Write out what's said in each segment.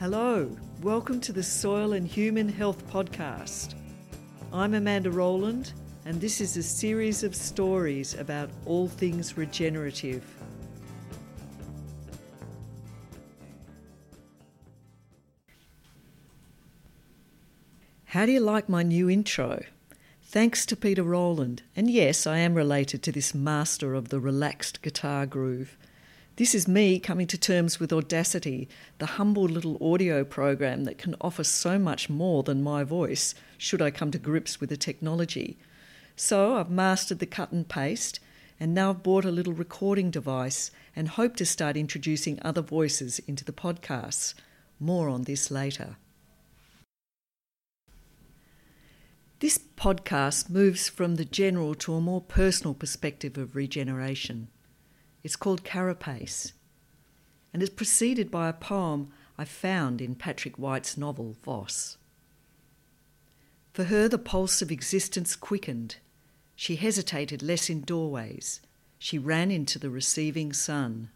Hello, welcome to the Soil and Human Health Podcast. I'm Amanda Rowland, and this is a series of stories about all things regenerative. How do you like my new intro? Thanks to Peter Rowland, and yes, I am related to this master of the relaxed guitar groove. This is me coming to terms with Audacity, the humble little audio program that can offer so much more than my voice, should I come to grips with the technology. So I've mastered the cut and paste, and now I've bought a little recording device and hope to start introducing other voices into the podcasts. More on this later. This podcast moves from the general to a more personal perspective of regeneration. It's called Carapace, and is preceded by a poem I found in Patrick White's novel Voss. For her, the pulse of existence quickened. She hesitated less in doorways. She ran into the receiving sun.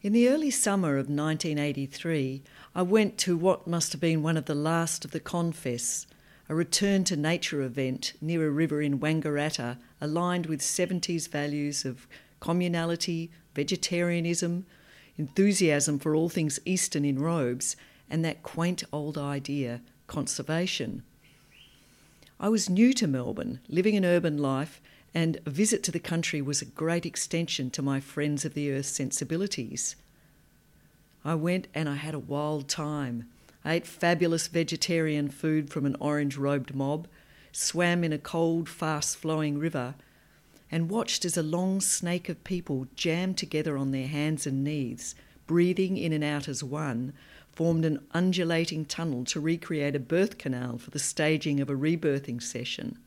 In the early summer of 1983, I went to what must have been one of the last of the Confests, a return to nature event near a river in Wangaratta aligned with 70s values of communality, vegetarianism, enthusiasm for all things Eastern in robes, and that quaint old idea, conservation. I was new to Melbourne, living an urban life, and a visit to the country was a great extension to my Friends of the Earth sensibilities. I went and I had a wild time. I ate fabulous vegetarian food from an orange robed mob, swam in a cold, fast flowing river, and watched as a long snake of people jammed together on their hands and knees, breathing in and out as one, formed an undulating tunnel to recreate a birth canal for the staging of a rebirthing session.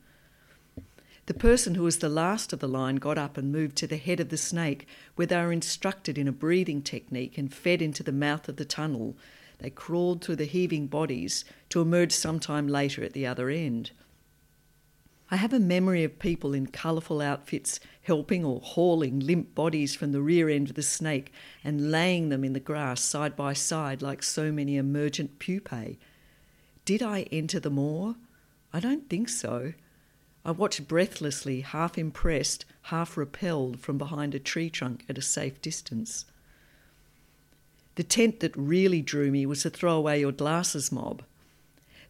The person who was the last of the line got up and moved to the head of the snake, where they were instructed in a breathing technique and fed into the mouth of the tunnel. They crawled through the heaving bodies to emerge sometime later at the other end. I have a memory of people in colourful outfits helping or hauling limp bodies from the rear end of the snake and laying them in the grass side by side like so many emergent pupae. Did I enter the moor? I don't think so. I watched breathlessly, half impressed, half repelled from behind a tree trunk at a safe distance. The tent that really drew me was the throw away your glasses mob.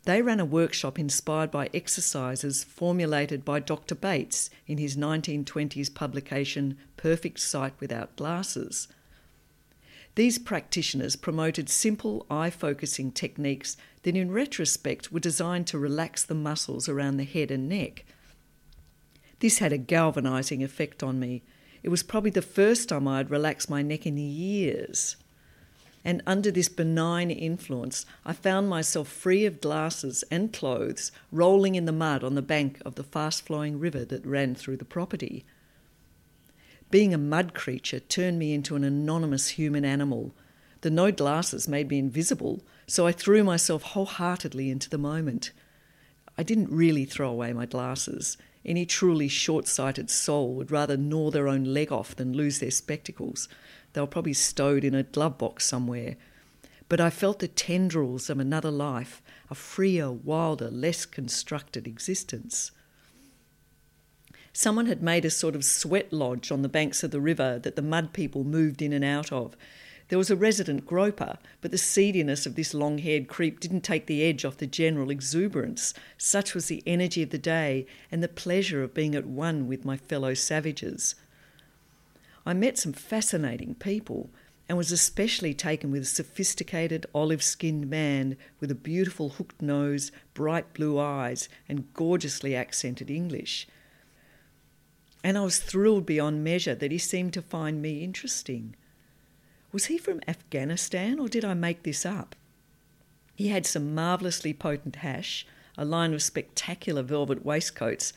They ran a workshop inspired by exercises formulated by Dr. Bates in his 1920s publication Perfect Sight Without Glasses. These practitioners promoted simple eye focusing techniques that, in retrospect, were designed to relax the muscles around the head and neck. This had a galvanising effect on me. It was probably the first time I had relaxed my neck in years. And under this benign influence, I found myself free of glasses and clothes, rolling in the mud on the bank of the fast flowing river that ran through the property. Being a mud creature turned me into an anonymous human animal. The no glasses made me invisible, so I threw myself wholeheartedly into the moment. I didn't really throw away my glasses. Any truly short sighted soul would rather gnaw their own leg off than lose their spectacles. They were probably stowed in a glove box somewhere. But I felt the tendrils of another life, a freer, wilder, less constructed existence. Someone had made a sort of sweat lodge on the banks of the river that the mud people moved in and out of, there was a resident groper, but the seediness of this long haired creep didn't take the edge off the general exuberance. Such was the energy of the day and the pleasure of being at one with my fellow savages. I met some fascinating people and was especially taken with a sophisticated olive skinned man with a beautiful hooked nose, bright blue eyes, and gorgeously accented English. And I was thrilled beyond measure that he seemed to find me interesting. Was he from Afghanistan or did I make this up? He had some marvellously potent hash, a line of spectacular velvet waistcoats,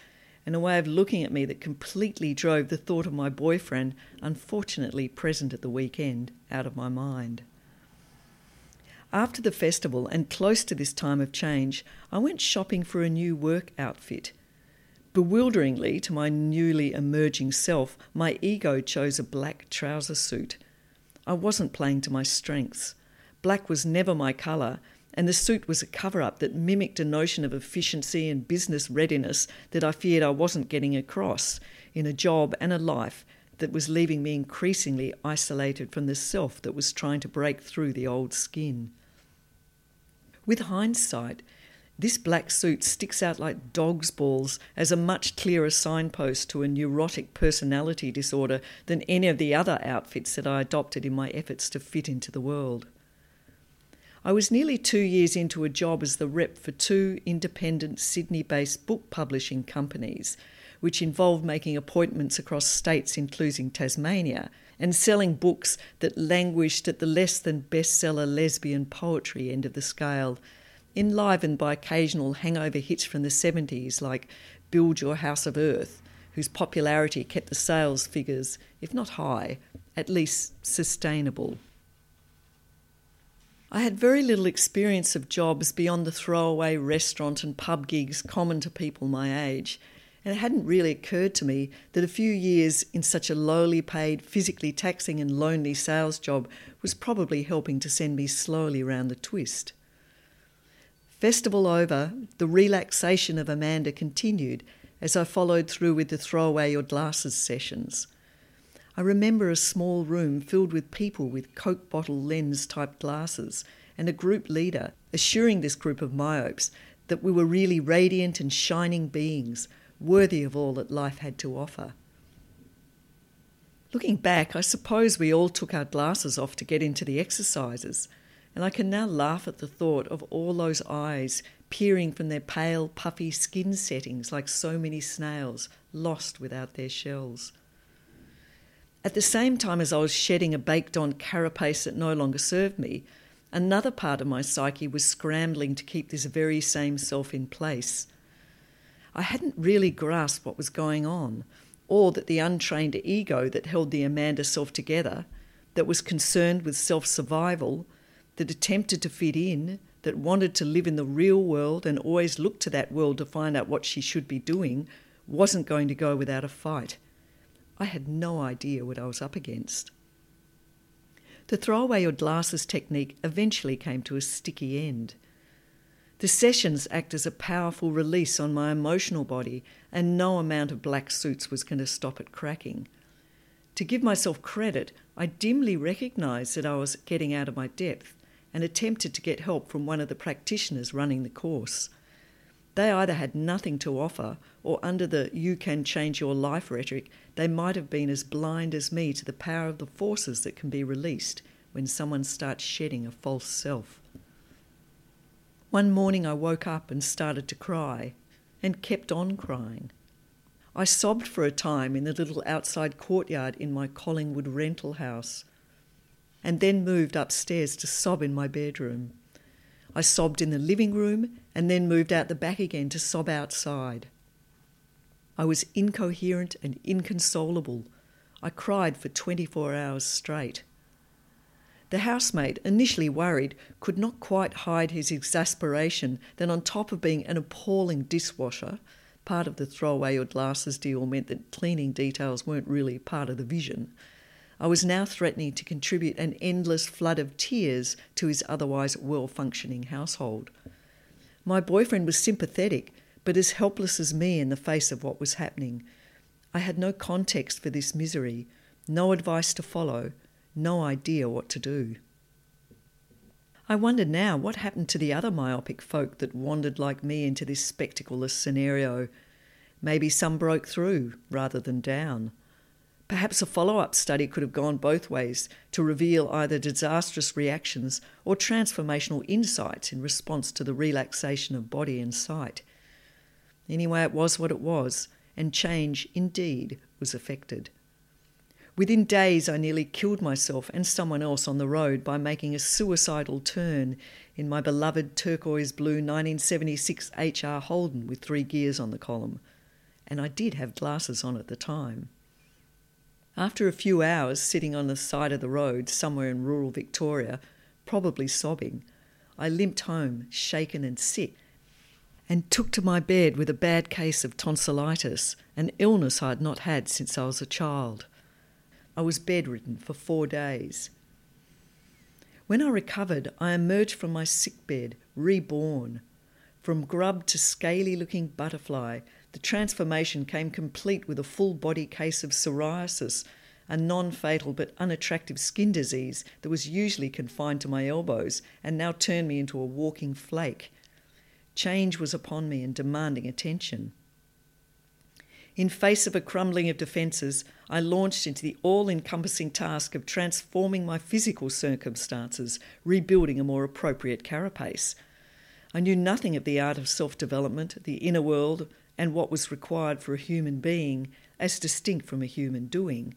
and a way of looking at me that completely drove the thought of my boyfriend, unfortunately present at the weekend, out of my mind. After the festival and close to this time of change, I went shopping for a new work outfit. Bewilderingly, to my newly emerging self, my ego chose a black trouser suit. I wasn't playing to my strengths. Black was never my colour, and the suit was a cover up that mimicked a notion of efficiency and business readiness that I feared I wasn't getting across in a job and a life that was leaving me increasingly isolated from the self that was trying to break through the old skin. With hindsight, this black suit sticks out like dog's balls as a much clearer signpost to a neurotic personality disorder than any of the other outfits that I adopted in my efforts to fit into the world. I was nearly two years into a job as the rep for two independent Sydney based book publishing companies, which involved making appointments across states, including Tasmania, and selling books that languished at the less than bestseller lesbian poetry end of the scale enlivened by occasional hangover hits from the 70s like Build Your House of Earth, whose popularity kept the sales figures, if not high, at least sustainable. I had very little experience of jobs beyond the throwaway restaurant and pub gigs common to people my age, and it hadn't really occurred to me that a few years in such a lowly paid, physically taxing, and lonely sales job was probably helping to send me slowly round the twist. Festival over, the relaxation of Amanda continued as I followed through with the throwaway your glasses sessions. I remember a small room filled with people with Coke bottle lens type glasses and a group leader assuring this group of myopes that we were really radiant and shining beings, worthy of all that life had to offer. Looking back, I suppose we all took our glasses off to get into the exercises and I can now laugh at the thought of all those eyes peering from their pale, puffy skin settings like so many snails lost without their shells. At the same time as I was shedding a baked on carapace that no longer served me, another part of my psyche was scrambling to keep this very same self in place. I hadn't really grasped what was going on, or that the untrained ego that held the Amanda self together, that was concerned with self survival, that attempted to fit in, that wanted to live in the real world and always looked to that world to find out what she should be doing, wasn't going to go without a fight. I had no idea what I was up against. The throw away your glasses technique eventually came to a sticky end. The sessions act as a powerful release on my emotional body, and no amount of black suits was going to stop it cracking. To give myself credit, I dimly recognised that I was getting out of my depth and attempted to get help from one of the practitioners running the course. They either had nothing to offer, or under the you can change your life rhetoric, they might have been as blind as me to the power of the forces that can be released when someone starts shedding a false self. One morning I woke up and started to cry, and kept on crying. I sobbed for a time in the little outside courtyard in my Collingwood rental house and then moved upstairs to sob in my bedroom. I sobbed in the living room and then moved out the back again to sob outside. I was incoherent and inconsolable. I cried for 24 hours straight. The housemaid, initially worried, could not quite hide his exasperation that, on top of being an appalling dishwasher, part of the throw away your glasses deal meant that cleaning details weren't really part of the vision. I was now threatening to contribute an endless flood of tears to his otherwise well functioning household. My boyfriend was sympathetic, but as helpless as me in the face of what was happening. I had no context for this misery, no advice to follow, no idea what to do. I wonder now what happened to the other myopic folk that wandered like me into this spectacleless scenario. Maybe some broke through rather than down. Perhaps a follow up study could have gone both ways to reveal either disastrous reactions or transformational insights in response to the relaxation of body and sight. Anyway, it was what it was, and change indeed was effected. Within days, I nearly killed myself and someone else on the road by making a suicidal turn in my beloved turquoise blue 1976 HR Holden with three gears on the column. And I did have glasses on at the time. After a few hours sitting on the side of the road somewhere in rural Victoria, probably sobbing, I limped home, shaken and sick, and took to my bed with a bad case of tonsillitis, an illness I had not had since I was a child. I was bedridden for four days. When I recovered, I emerged from my sick bed, reborn. From grub to scaly looking butterfly, the transformation came complete with a full body case of psoriasis, a non fatal but unattractive skin disease that was usually confined to my elbows and now turned me into a walking flake. Change was upon me and demanding attention. In face of a crumbling of defences, I launched into the all encompassing task of transforming my physical circumstances, rebuilding a more appropriate carapace. I knew nothing of the art of self development, the inner world, and what was required for a human being, as distinct from a human doing.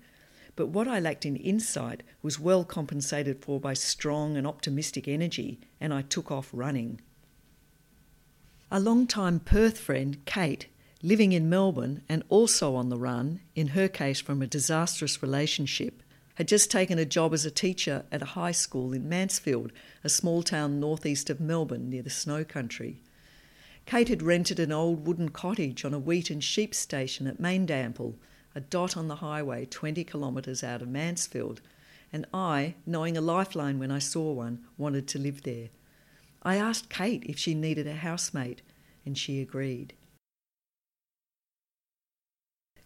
But what I lacked in insight was well compensated for by strong and optimistic energy, and I took off running. A long-time Perth friend, Kate, living in Melbourne and also on the run, in her case from a disastrous relationship, had just taken a job as a teacher at a high school in Mansfield, a small town northeast of Melbourne near the snow country. Kate had rented an old wooden cottage on a wheat and sheep station at Maindample, a dot on the highway 20 kilometres out of Mansfield, and I, knowing a lifeline when I saw one, wanted to live there. I asked Kate if she needed a housemate, and she agreed.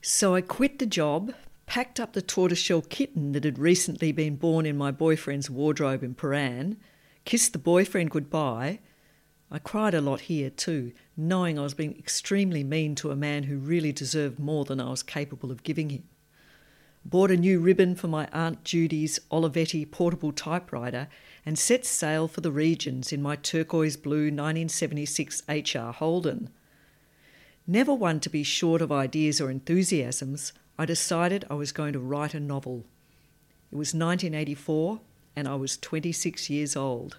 So I quit the job, packed up the tortoiseshell kitten that had recently been born in my boyfriend's wardrobe in Prahran, kissed the boyfriend goodbye. I cried a lot here too, knowing I was being extremely mean to a man who really deserved more than I was capable of giving him. Bought a new ribbon for my Aunt Judy's Olivetti portable typewriter and set sail for the regions in my turquoise blue 1976 HR Holden. Never one to be short of ideas or enthusiasms, I decided I was going to write a novel. It was 1984 and I was 26 years old.